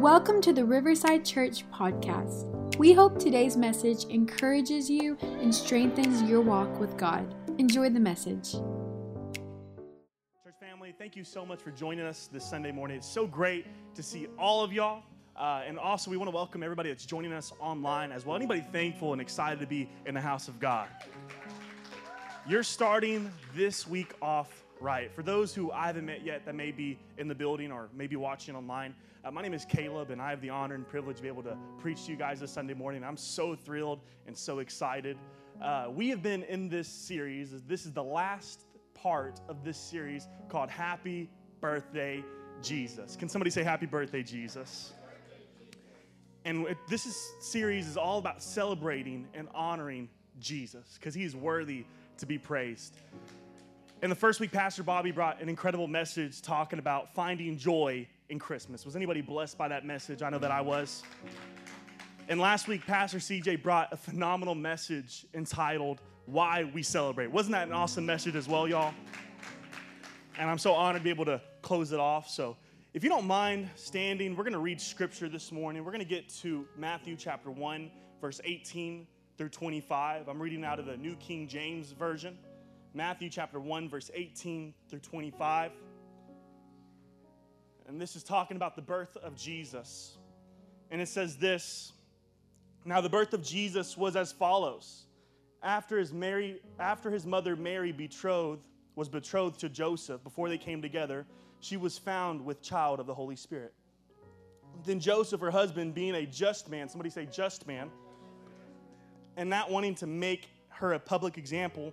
Welcome to the Riverside Church podcast. We hope today's message encourages you and strengthens your walk with God. Enjoy the message. Church family, thank you so much for joining us this Sunday morning. It's so great to see all of y'all. Uh, and also, we want to welcome everybody that's joining us online as well. Anybody thankful and excited to be in the house of God? You're starting this week off right. For those who I haven't met yet that may be in the building or maybe watching online, uh, my name is Caleb, and I have the honor and privilege to be able to preach to you guys this Sunday morning. I'm so thrilled and so excited. Uh, we have been in this series. This is the last part of this series called Happy Birthday Jesus. Can somebody say Happy Birthday Jesus? And this is, series is all about celebrating and honoring Jesus because he is worthy to be praised. In the first week, Pastor Bobby brought an incredible message talking about finding joy in Christmas. Was anybody blessed by that message? I know that I was. And last week, Pastor CJ brought a phenomenal message entitled Why We Celebrate. Wasn't that an awesome message as well, y'all? And I'm so honored to be able to close it off. So, if you don't mind standing, we're going to read scripture this morning. We're going to get to Matthew chapter 1, verse 18 through 25. I'm reading out of the New King James Version. Matthew chapter 1, verse 18 through 25. And this is talking about the birth of Jesus. And it says this Now, the birth of Jesus was as follows. After his, Mary, after his mother Mary betrothed, was betrothed to Joseph, before they came together, she was found with child of the Holy Spirit. Then Joseph, her husband, being a just man, somebody say just man, and not wanting to make her a public example,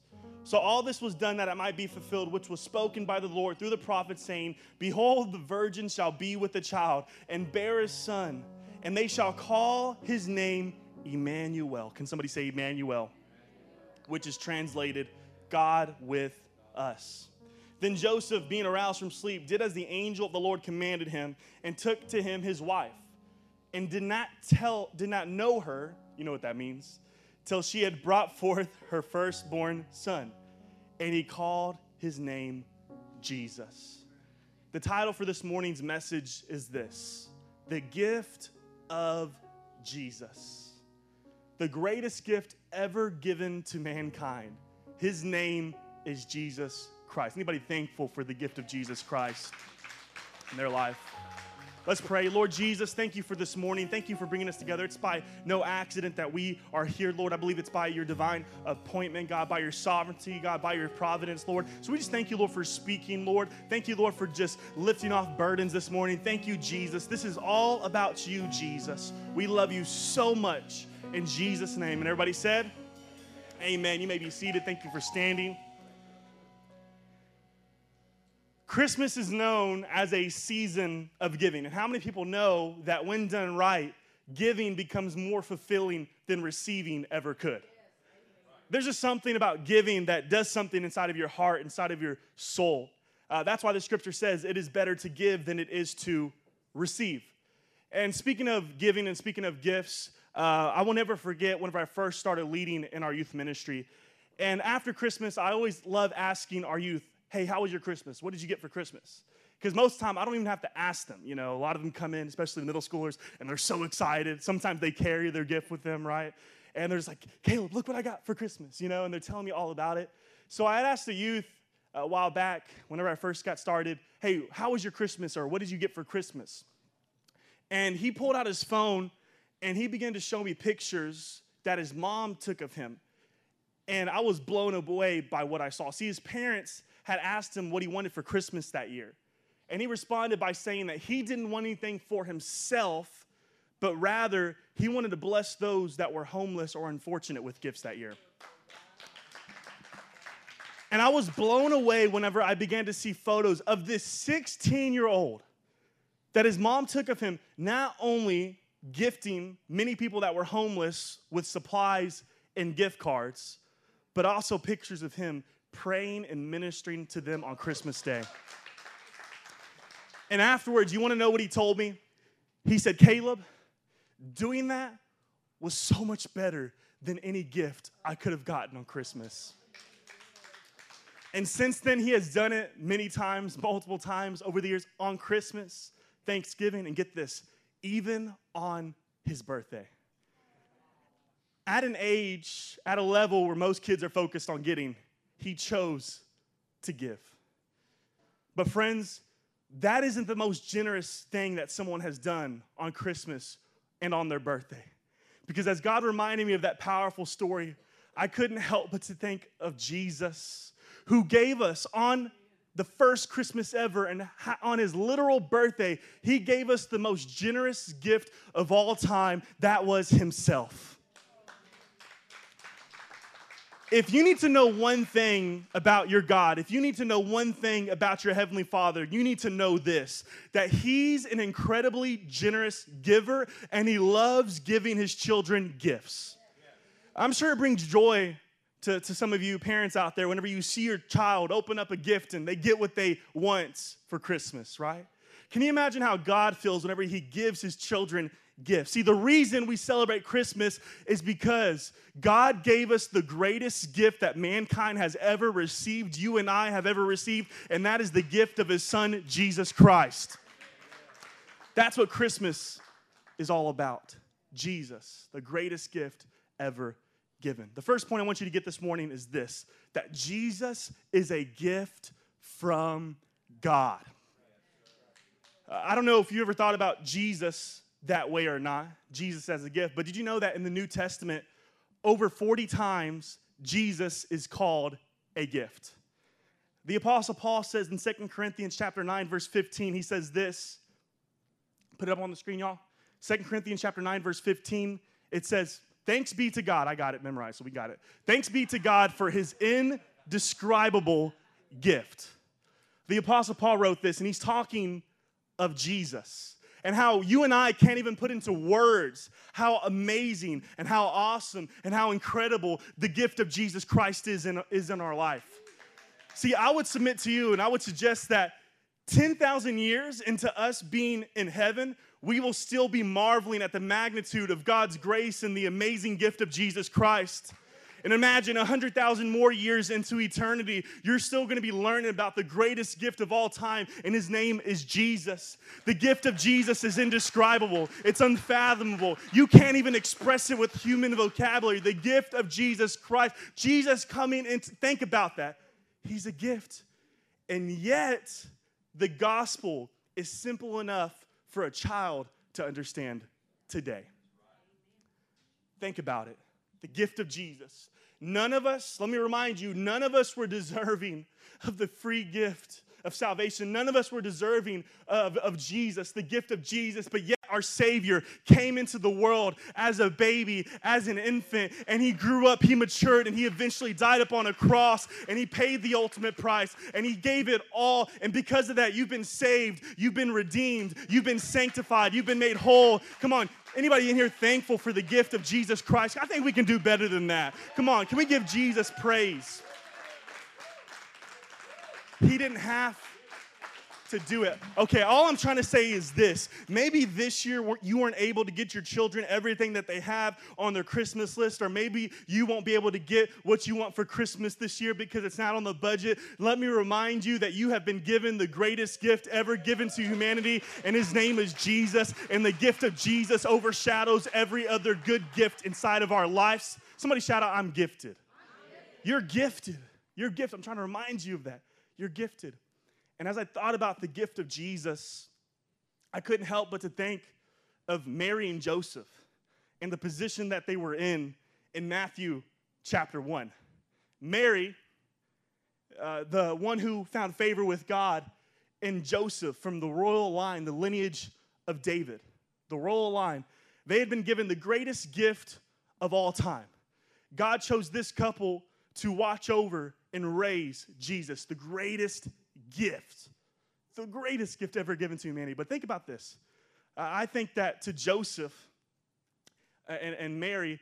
So all this was done that it might be fulfilled, which was spoken by the Lord through the prophet, saying, Behold, the virgin shall be with a child and bear a son, and they shall call his name Emmanuel. Can somebody say Emmanuel? Which is translated God with us. Then Joseph, being aroused from sleep, did as the angel of the Lord commanded him, and took to him his wife, and did not tell, did not know her. You know what that means till she had brought forth her firstborn son, and he called his name Jesus. The title for this morning's message is this The Gift of Jesus. The greatest gift ever given to mankind. His name is Jesus Christ. Anybody thankful for the gift of Jesus Christ in their life? Let's pray. Lord Jesus, thank you for this morning. Thank you for bringing us together. It's by no accident that we are here, Lord. I believe it's by your divine appointment, God, by your sovereignty, God, by your providence, Lord. So we just thank you, Lord, for speaking, Lord. Thank you, Lord, for just lifting off burdens this morning. Thank you, Jesus. This is all about you, Jesus. We love you so much in Jesus' name. And everybody said, Amen. You may be seated. Thank you for standing. Christmas is known as a season of giving. And how many people know that when done right, giving becomes more fulfilling than receiving ever could? There's just something about giving that does something inside of your heart, inside of your soul. Uh, that's why the scripture says it is better to give than it is to receive. And speaking of giving and speaking of gifts, uh, I will never forget whenever I first started leading in our youth ministry. And after Christmas, I always love asking our youth, hey, how was your Christmas? What did you get for Christmas? Because most time, I don't even have to ask them. You know, a lot of them come in, especially the middle schoolers, and they're so excited. Sometimes they carry their gift with them, right? And they're just like, Caleb, look what I got for Christmas, you know, and they're telling me all about it. So I had asked the youth a while back, whenever I first got started, hey, how was your Christmas, or what did you get for Christmas? And he pulled out his phone and he began to show me pictures that his mom took of him. And I was blown away by what I saw. See, his parents had asked him what he wanted for Christmas that year. And he responded by saying that he didn't want anything for himself, but rather he wanted to bless those that were homeless or unfortunate with gifts that year. And I was blown away whenever I began to see photos of this 16 year old that his mom took of him, not only gifting many people that were homeless with supplies and gift cards, but also pictures of him praying and ministering to them on Christmas Day. And afterwards, you want to know what he told me? He said, Caleb, doing that was so much better than any gift I could have gotten on Christmas. And since then, he has done it many times, multiple times over the years on Christmas, Thanksgiving, and get this, even on his birthday. At an age, at a level where most kids are focused on getting, he chose to give. But, friends, that isn't the most generous thing that someone has done on Christmas and on their birthday. Because as God reminded me of that powerful story, I couldn't help but to think of Jesus, who gave us on the first Christmas ever and on his literal birthday, he gave us the most generous gift of all time that was himself. If you need to know one thing about your God, if you need to know one thing about your Heavenly Father, you need to know this that He's an incredibly generous giver and He loves giving His children gifts. I'm sure it brings joy to, to some of you parents out there whenever you see your child open up a gift and they get what they want for Christmas, right? Can you imagine how God feels whenever He gives His children gift. See, the reason we celebrate Christmas is because God gave us the greatest gift that mankind has ever received, you and I have ever received, and that is the gift of His Son, Jesus Christ. That's what Christmas is all about Jesus, the greatest gift ever given. The first point I want you to get this morning is this that Jesus is a gift from God. I don't know if you ever thought about Jesus that way or not, Jesus as a gift. But did you know that in the New Testament, over 40 times, Jesus is called a gift? The Apostle Paul says in 2 Corinthians chapter 9, verse 15, he says this. Put it up on the screen, y'all. 2 Corinthians chapter 9, verse 15, it says, Thanks be to God. I got it memorized, so we got it. Thanks be to God for his indescribable gift. The Apostle Paul wrote this, and he's talking of Jesus and how you and I can't even put into words how amazing and how awesome and how incredible the gift of Jesus Christ is in, is in our life. See, I would submit to you and I would suggest that 10,000 years into us being in heaven, we will still be marveling at the magnitude of God's grace and the amazing gift of Jesus Christ. And imagine 100,000 more years into eternity, you're still going to be learning about the greatest gift of all time, and his name is Jesus. The gift of Jesus is indescribable, it's unfathomable. You can't even express it with human vocabulary. The gift of Jesus Christ, Jesus coming and think about that. He's a gift. And yet, the gospel is simple enough for a child to understand today. Think about it the gift of Jesus. None of us, let me remind you, none of us were deserving of the free gift of salvation. None of us were deserving of, of Jesus, the gift of Jesus, but yet our Savior came into the world as a baby, as an infant, and He grew up, He matured, and He eventually died upon a cross, and He paid the ultimate price, and He gave it all. And because of that, you've been saved, you've been redeemed, you've been sanctified, you've been made whole. Come on, Anybody in here thankful for the gift of Jesus Christ? I think we can do better than that. Come on, can we give Jesus praise? He didn't have to do it. Okay, all I'm trying to say is this. Maybe this year you weren't able to get your children everything that they have on their Christmas list, or maybe you won't be able to get what you want for Christmas this year because it's not on the budget. Let me remind you that you have been given the greatest gift ever given to humanity, and his name is Jesus. And the gift of Jesus overshadows every other good gift inside of our lives. Somebody shout out, I'm gifted. You're gifted. You're gifted. I'm trying to remind you of that. You're gifted. And as I thought about the gift of Jesus, I couldn't help but to think of Mary and Joseph and the position that they were in in Matthew chapter 1. Mary, uh, the one who found favor with God, and Joseph from the royal line, the lineage of David, the royal line, they had been given the greatest gift of all time. God chose this couple to watch over and raise Jesus, the greatest gift, the greatest gift ever given to humanity. But think about this. Uh, I think that to Joseph uh, and, and Mary,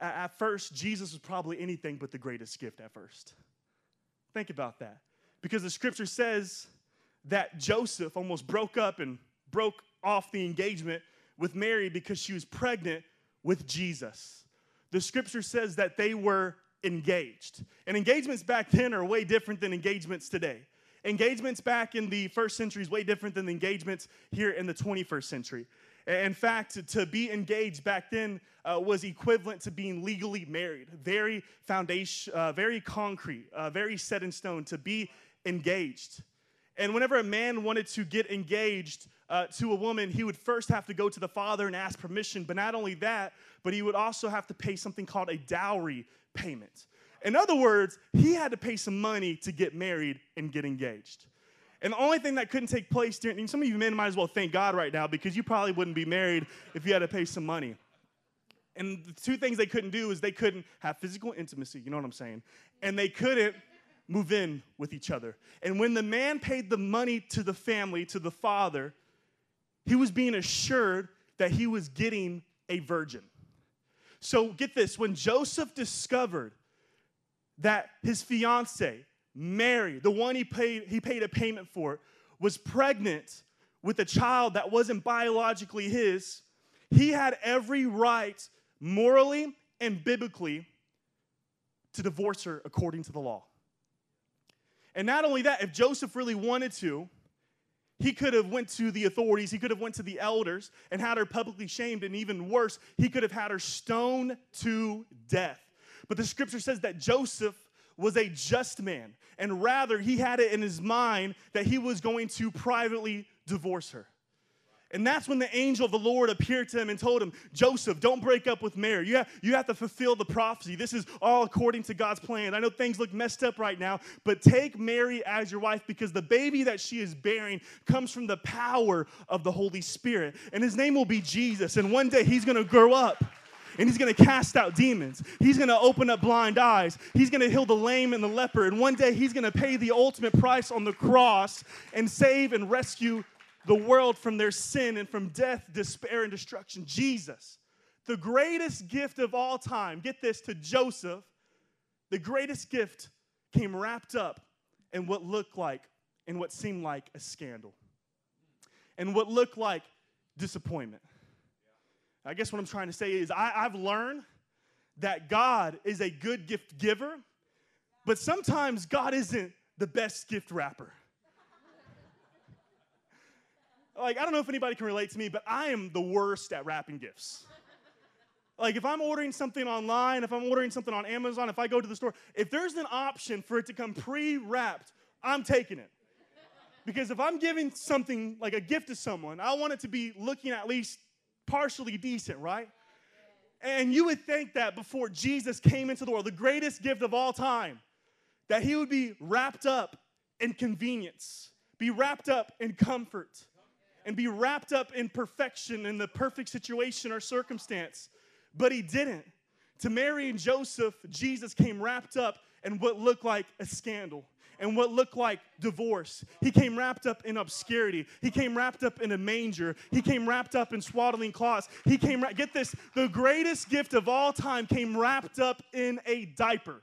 at first, Jesus was probably anything but the greatest gift at first. Think about that. Because the scripture says that Joseph almost broke up and broke off the engagement with Mary because she was pregnant with Jesus. The scripture says that they were engaged. And engagements back then are way different than engagements today. Engagements back in the first century is way different than the engagements here in the 21st century. In fact, to be engaged back then uh, was equivalent to being legally married. Very foundation, uh, very concrete, uh, very set in stone to be engaged. And whenever a man wanted to get engaged uh, to a woman, he would first have to go to the father and ask permission. But not only that, but he would also have to pay something called a dowry payment. In other words, he had to pay some money to get married and get engaged. And the only thing that couldn't take place during, some of you men might as well thank God right now because you probably wouldn't be married if you had to pay some money. And the two things they couldn't do is they couldn't have physical intimacy, you know what I'm saying? And they couldn't move in with each other. And when the man paid the money to the family, to the father, he was being assured that he was getting a virgin. So get this when Joseph discovered that his fiance, Mary, the one he paid, he paid a payment for, was pregnant with a child that wasn't biologically his, he had every right, morally and biblically, to divorce her according to the law. And not only that, if Joseph really wanted to, he could have went to the authorities, he could have went to the elders and had her publicly shamed and even worse, he could have had her stoned to death. But the scripture says that Joseph was a just man, and rather he had it in his mind that he was going to privately divorce her. And that's when the angel of the Lord appeared to him and told him, Joseph, don't break up with Mary. You have, you have to fulfill the prophecy. This is all according to God's plan. I know things look messed up right now, but take Mary as your wife because the baby that she is bearing comes from the power of the Holy Spirit. And his name will be Jesus. And one day he's going to grow up and he's going to cast out demons. He's going to open up blind eyes. He's going to heal the lame and the leper. And one day he's going to pay the ultimate price on the cross and save and rescue the world from their sin and from death, despair, and destruction. Jesus, the greatest gift of all time, get this to Joseph, the greatest gift came wrapped up in what looked like and what seemed like a scandal and what looked like disappointment. I guess what I'm trying to say is I, I've learned that God is a good gift giver, but sometimes God isn't the best gift wrapper like, I don't know if anybody can relate to me, but I am the worst at wrapping gifts. Like, if I'm ordering something online, if I'm ordering something on Amazon, if I go to the store, if there's an option for it to come pre wrapped, I'm taking it. Because if I'm giving something like a gift to someone, I want it to be looking at least partially decent, right? And you would think that before Jesus came into the world, the greatest gift of all time, that he would be wrapped up in convenience, be wrapped up in comfort, and be wrapped up in perfection in the perfect situation or circumstance. But he didn't. To Mary and Joseph, Jesus came wrapped up in what looked like a scandal and what looked like divorce. He came wrapped up in obscurity. He came wrapped up in a manger. He came wrapped up in swaddling cloths. He came, get this, the greatest gift of all time came wrapped up in a diaper.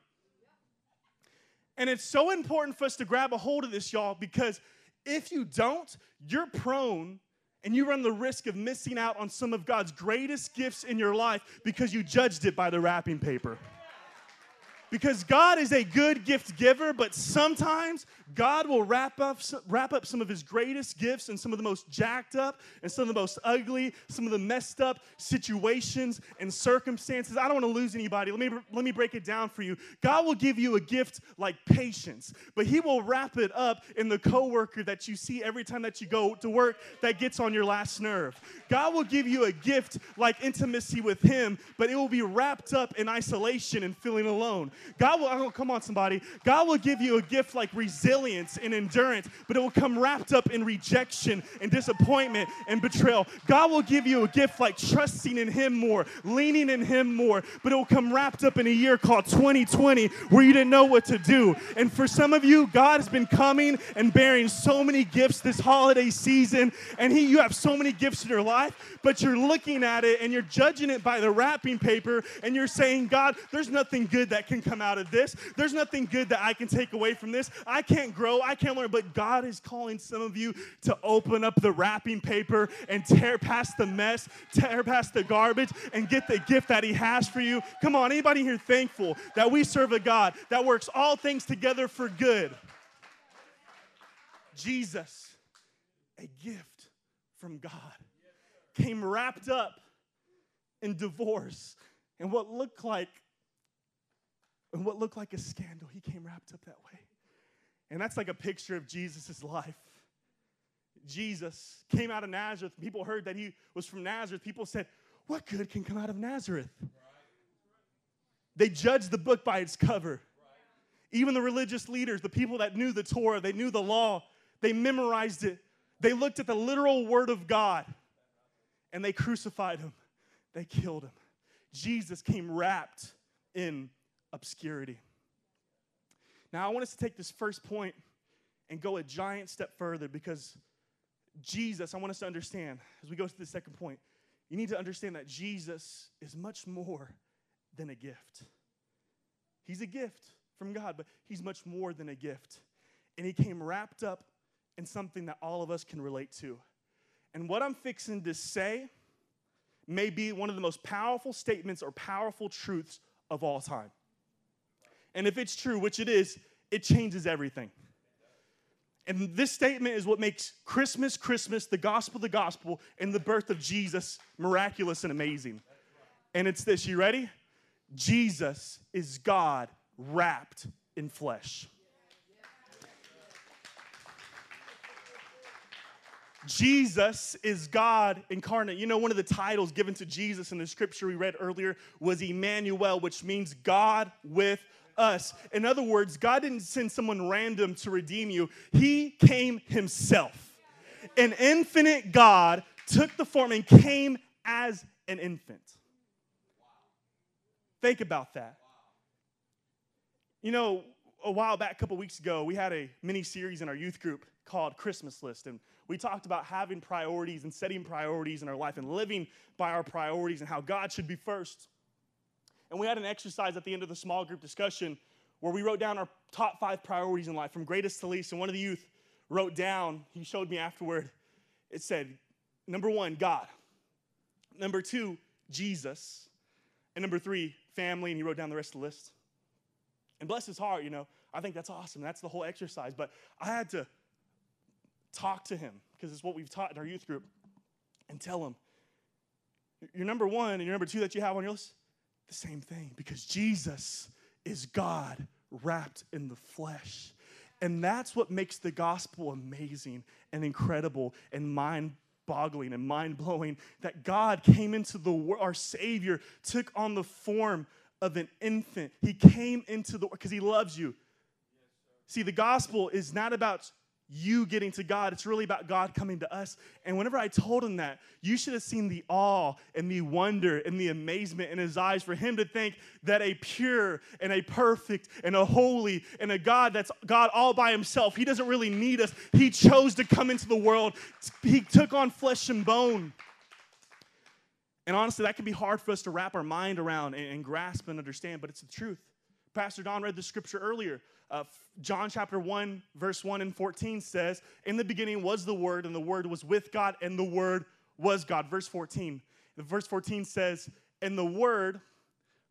And it's so important for us to grab a hold of this, y'all, because if you don't, you're prone and you run the risk of missing out on some of God's greatest gifts in your life because you judged it by the wrapping paper. Because God is a good gift giver, but sometimes God will wrap up, wrap up some of his greatest gifts and some of the most jacked up and some of the most ugly, some of the messed up situations and circumstances. I don't want to lose anybody. Let me, let me break it down for you. God will give you a gift like patience, but he will wrap it up in the coworker that you see every time that you go to work that gets on your last nerve. God will give you a gift like intimacy with him, but it will be wrapped up in isolation and feeling alone. God will, oh, come on, somebody. God will give you a gift like resilience and endurance, but it will come wrapped up in rejection and disappointment and betrayal. God will give you a gift like trusting in Him more, leaning in Him more, but it will come wrapped up in a year called 2020 where you didn't know what to do. And for some of you, God has been coming and bearing so many gifts this holiday season, and He, you have so many gifts in your life, but you're looking at it and you're judging it by the wrapping paper, and you're saying, God, there's nothing good that can come out of this. There's nothing good that I can take away from this. I can't grow, I can't learn, but God is calling some of you to open up the wrapping paper and tear past the mess, tear past the garbage, and get the gift that He has for you. Come on, anybody here thankful that we serve a God that works all things together for good? Jesus, a gift from God, came wrapped up in divorce and what looked like and what looked like a scandal. He came wrapped up that way. And that's like a picture of Jesus' life. Jesus came out of Nazareth. People heard that he was from Nazareth. People said, What good can come out of Nazareth? They judged the book by its cover. Even the religious leaders, the people that knew the Torah, they knew the law, they memorized it. They looked at the literal word of God and they crucified him. They killed him. Jesus came wrapped in obscurity. Now, I want us to take this first point and go a giant step further because Jesus, I want us to understand as we go to the second point, you need to understand that Jesus is much more than a gift. He's a gift from God, but he's much more than a gift. And he came wrapped up in something that all of us can relate to. And what I'm fixing to say may be one of the most powerful statements or powerful truths of all time. And if it's true, which it is, it changes everything. And this statement is what makes Christmas Christmas, the gospel the gospel, and the birth of Jesus miraculous and amazing. And it's this, you ready? Jesus is God wrapped in flesh. Jesus is God incarnate. You know, one of the titles given to Jesus in the scripture we read earlier was Emmanuel, which means God with us. In other words, God didn't send someone random to redeem you, He came Himself. An infinite God took the form and came as an infant. Think about that. You know, a while back, a couple weeks ago, we had a mini series in our youth group called Christmas List. And we talked about having priorities and setting priorities in our life and living by our priorities and how God should be first. And we had an exercise at the end of the small group discussion where we wrote down our top five priorities in life from greatest to least. And one of the youth wrote down, he showed me afterward, it said, number one, God. Number two, Jesus. And number three, family. And he wrote down the rest of the list. And bless his heart, you know, I think that's awesome. That's the whole exercise. But I had to talk to him because it's what we've taught in our youth group and tell him your number one and your number two that you have on your list, the same thing because Jesus is God wrapped in the flesh. And that's what makes the gospel amazing and incredible and mind boggling and mind blowing that God came into the world, our Savior took on the form of an infant. He came into the world because He loves you. See, the gospel is not about you getting to God. It's really about God coming to us. And whenever I told him that, you should have seen the awe and the wonder and the amazement in his eyes for him to think that a pure and a perfect and a holy and a God that's God all by himself, he doesn't really need us. He chose to come into the world, he took on flesh and bone. And honestly, that can be hard for us to wrap our mind around and, and grasp and understand, but it's the truth. Pastor Don read the scripture earlier. Uh, John chapter 1, verse 1 and 14 says, In the beginning was the Word, and the Word was with God, and the Word was God. Verse 14. The verse 14 says, And the Word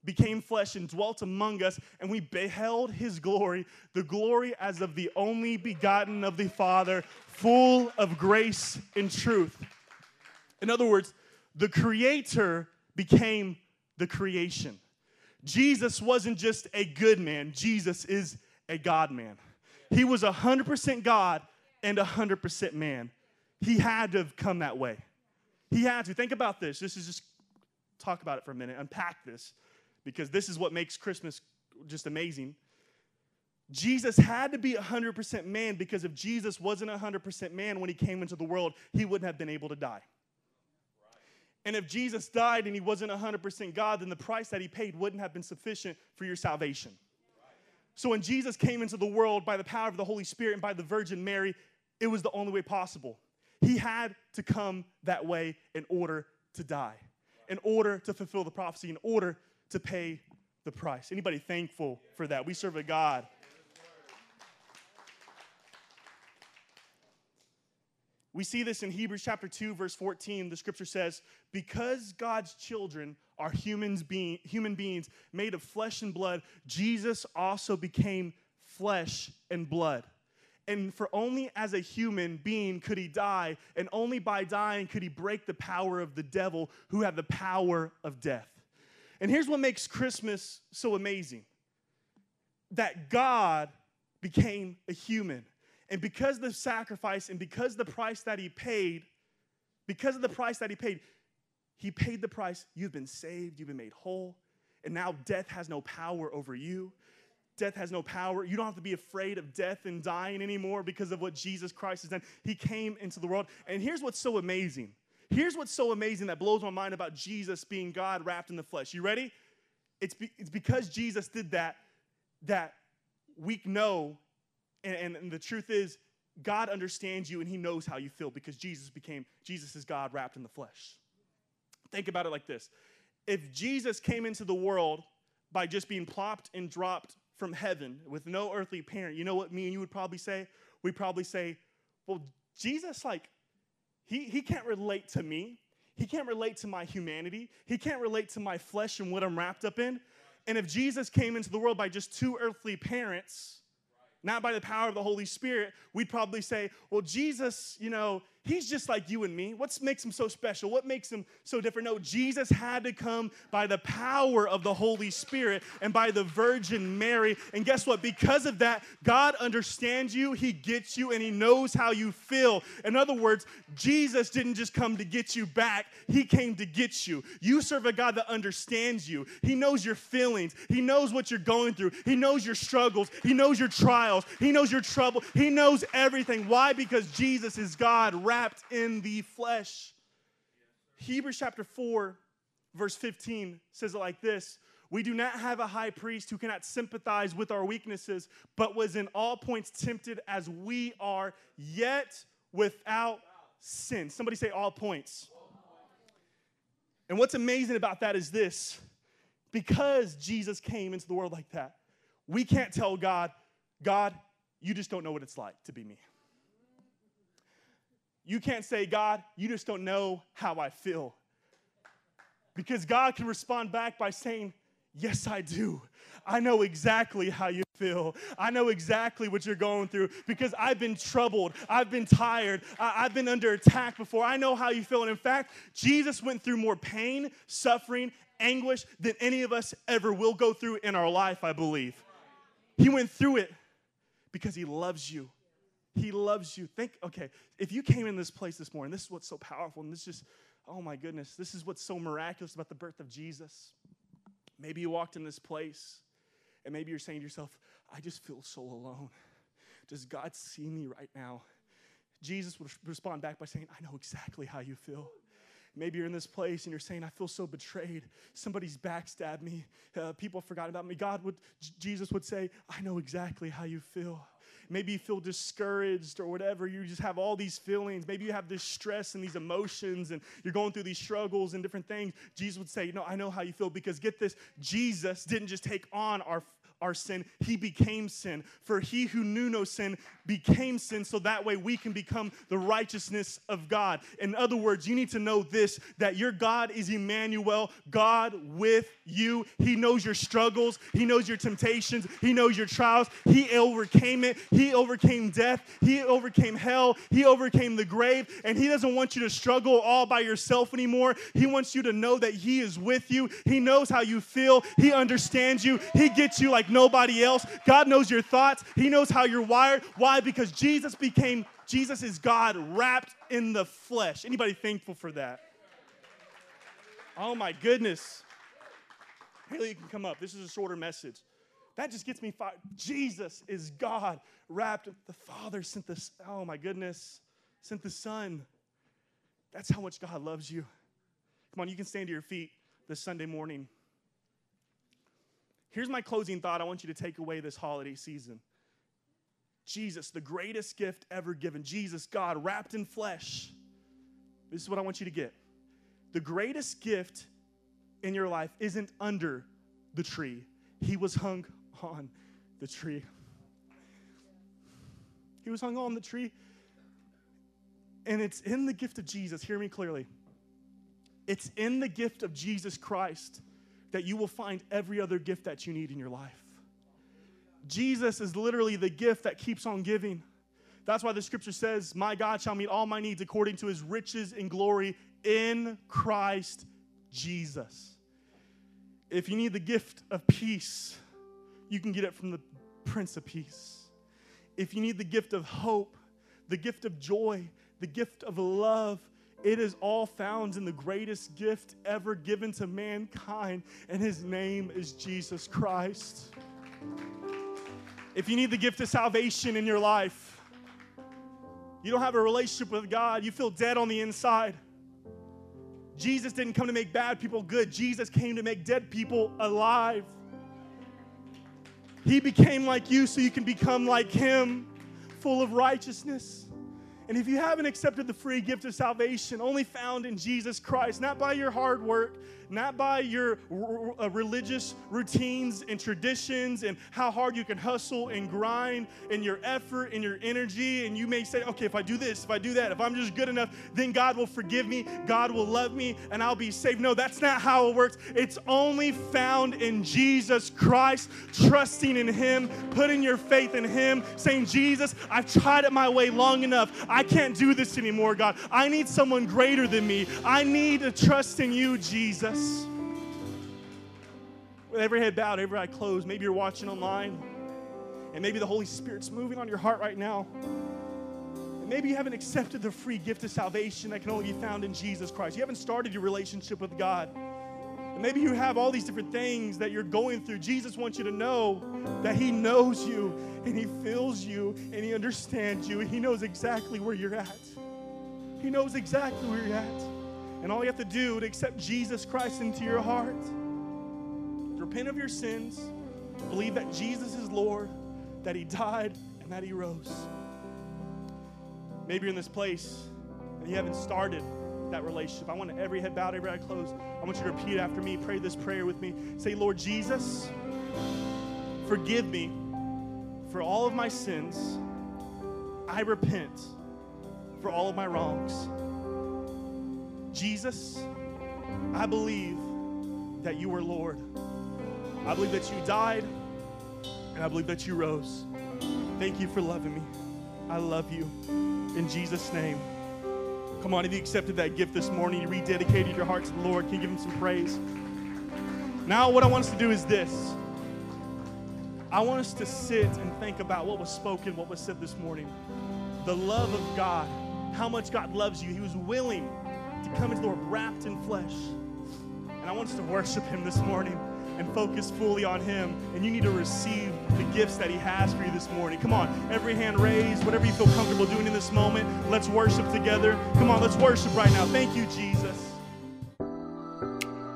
became flesh and dwelt among us, and we beheld his glory, the glory as of the only begotten of the Father, full of grace and truth. In other words, the Creator became the creation. Jesus wasn't just a good man, Jesus is a God man. He was 100% God and 100% man. He had to have come that way. He had to. Think about this. This is just talk about it for a minute, unpack this, because this is what makes Christmas just amazing. Jesus had to be 100% man because if Jesus wasn't 100% man when he came into the world, he wouldn't have been able to die. And if Jesus died and he wasn't 100% God, then the price that he paid wouldn't have been sufficient for your salvation. So when Jesus came into the world by the power of the Holy Spirit and by the Virgin Mary, it was the only way possible. He had to come that way in order to die, in order to fulfill the prophecy, in order to pay the price. Anybody thankful for that? We serve a God We see this in Hebrews chapter 2, verse 14. The scripture says, Because God's children are humans being, human beings made of flesh and blood, Jesus also became flesh and blood. And for only as a human being could he die, and only by dying could he break the power of the devil who had the power of death. And here's what makes Christmas so amazing that God became a human. And because the sacrifice and because the price that he paid, because of the price that he paid, he paid the price. You've been saved, you've been made whole, and now death has no power over you. Death has no power. You don't have to be afraid of death and dying anymore because of what Jesus Christ has done. He came into the world. And here's what's so amazing. Here's what's so amazing that blows my mind about Jesus being God wrapped in the flesh. You ready? It's, be, it's because Jesus did that that we know and, and, and the truth is, God understands you and he knows how you feel because Jesus became, Jesus is God wrapped in the flesh. Think about it like this if Jesus came into the world by just being plopped and dropped from heaven with no earthly parent, you know what me and you would probably say? We'd probably say, well, Jesus, like, he, he can't relate to me. He can't relate to my humanity. He can't relate to my flesh and what I'm wrapped up in. And if Jesus came into the world by just two earthly parents, not by the power of the Holy Spirit, we'd probably say, well, Jesus, you know, he's just like you and me. What makes him so special? What makes him so different? No, Jesus had to come by the power of the Holy Spirit and by the Virgin Mary. And guess what? Because of that, God understands you, he gets you, and he knows how you feel. In other words, Jesus didn't just come to get you back, he came to get you. You serve a God that understands you. He knows your feelings, he knows what you're going through, he knows your struggles, he knows your trials, he knows your trouble, he knows everything. Why? Because Jesus is God in the flesh. Hebrews chapter 4, verse 15 says it like this We do not have a high priest who cannot sympathize with our weaknesses, but was in all points tempted as we are, yet without sin. Somebody say, all points. And what's amazing about that is this because Jesus came into the world like that, we can't tell God, God, you just don't know what it's like to be me. You can't say, God, you just don't know how I feel. Because God can respond back by saying, Yes, I do. I know exactly how you feel. I know exactly what you're going through because I've been troubled. I've been tired. I- have been under attack before. I know how you feel. And in fact, Jesus went through more pain, suffering, anguish than any of us ever will go through in our life, I believe. He went through it because he loves you. He loves you. Think, okay, if you came in this place this morning, this is what's so powerful, and this is just, oh my goodness, this is what's so miraculous about the birth of Jesus. Maybe you walked in this place, and maybe you're saying to yourself, I just feel so alone. Does God see me right now? Jesus would respond back by saying, I know exactly how you feel. Maybe you're in this place and you're saying, I feel so betrayed. Somebody's backstabbed me. Uh, people forgot about me. God would, Jesus would say, I know exactly how you feel. Maybe you feel discouraged or whatever. You just have all these feelings. Maybe you have this stress and these emotions and you're going through these struggles and different things. Jesus would say, No, I know how you feel because get this Jesus didn't just take on our our sin, he became sin. For he who knew no sin became sin, so that way we can become the righteousness of God. In other words, you need to know this that your God is Emmanuel, God with you. He knows your struggles, He knows your temptations, He knows your trials. He overcame it, He overcame death, He overcame hell, He overcame the grave, and He doesn't want you to struggle all by yourself anymore. He wants you to know that He is with you, He knows how you feel, He understands you, He gets you like like nobody else. God knows your thoughts, He knows how you're wired. Why? Because Jesus became, Jesus is God wrapped in the flesh. Anybody thankful for that? Oh my goodness. Haley, you can come up. This is a shorter message. That just gets me fired. Jesus is God wrapped. The Father sent this, oh my goodness, sent the Son. That's how much God loves you. Come on, you can stand to your feet this Sunday morning. Here's my closing thought I want you to take away this holiday season. Jesus, the greatest gift ever given. Jesus, God, wrapped in flesh. This is what I want you to get. The greatest gift in your life isn't under the tree, He was hung on the tree. He was hung on the tree. And it's in the gift of Jesus, hear me clearly. It's in the gift of Jesus Christ that you will find every other gift that you need in your life. Jesus is literally the gift that keeps on giving. That's why the scripture says, My God shall meet all my needs according to his riches and glory in Christ Jesus. If you need the gift of peace, you can get it from the Prince of Peace. If you need the gift of hope, the gift of joy, the gift of love, it is all found in the greatest gift ever given to mankind, and his name is Jesus Christ. If you need the gift of salvation in your life, you don't have a relationship with God, you feel dead on the inside. Jesus didn't come to make bad people good, Jesus came to make dead people alive. He became like you so you can become like Him, full of righteousness. And if you haven't accepted the free gift of salvation, only found in Jesus Christ, not by your hard work, not by your uh, religious routines and traditions and how hard you can hustle and grind and your effort and your energy. And you may say, okay, if I do this, if I do that, if I'm just good enough, then God will forgive me, God will love me, and I'll be saved. No, that's not how it works. It's only found in Jesus Christ, trusting in Him, putting your faith in Him, saying, Jesus, I've tried it my way long enough. I can't do this anymore, God. I need someone greater than me. I need to trust in you, Jesus. With every head bowed, every eye closed, maybe you're watching online, and maybe the Holy Spirit's moving on your heart right now. And maybe you haven't accepted the free gift of salvation that can only be found in Jesus Christ. You haven't started your relationship with God. And maybe you have all these different things that you're going through. Jesus wants you to know that He knows you and He feels you and He understands you and He knows exactly where you're at. He knows exactly where you're at. And all you have to do to accept Jesus Christ into your heart, repent of your sins, believe that Jesus is Lord, that He died, and that He rose. Maybe you're in this place and you haven't started that relationship. I want every head bowed, every eye closed. I want you to repeat after me. Pray this prayer with me. Say, Lord Jesus, forgive me for all of my sins. I repent for all of my wrongs. Jesus, I believe that you are Lord. I believe that you died, and I believe that you rose. Thank you for loving me. I love you. In Jesus' name. Come on, if you accepted that gift this morning, you rededicated your heart to the Lord, can you give him some praise? Now, what I want us to do is this. I want us to sit and think about what was spoken, what was said this morning. The love of God, how much God loves you. He was willing to come into the world wrapped in flesh. And I want us to worship Him this morning and focus fully on Him. And you need to receive the gifts that He has for you this morning. Come on, every hand raised, whatever you feel comfortable doing in this moment, let's worship together. Come on, let's worship right now. Thank you, Jesus.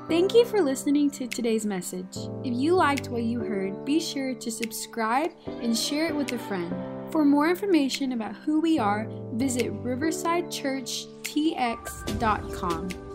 Thank you for listening to today's message. If you liked what you heard, be sure to subscribe and share it with a friend. For more information about who we are, visit riversidechurchtx.com.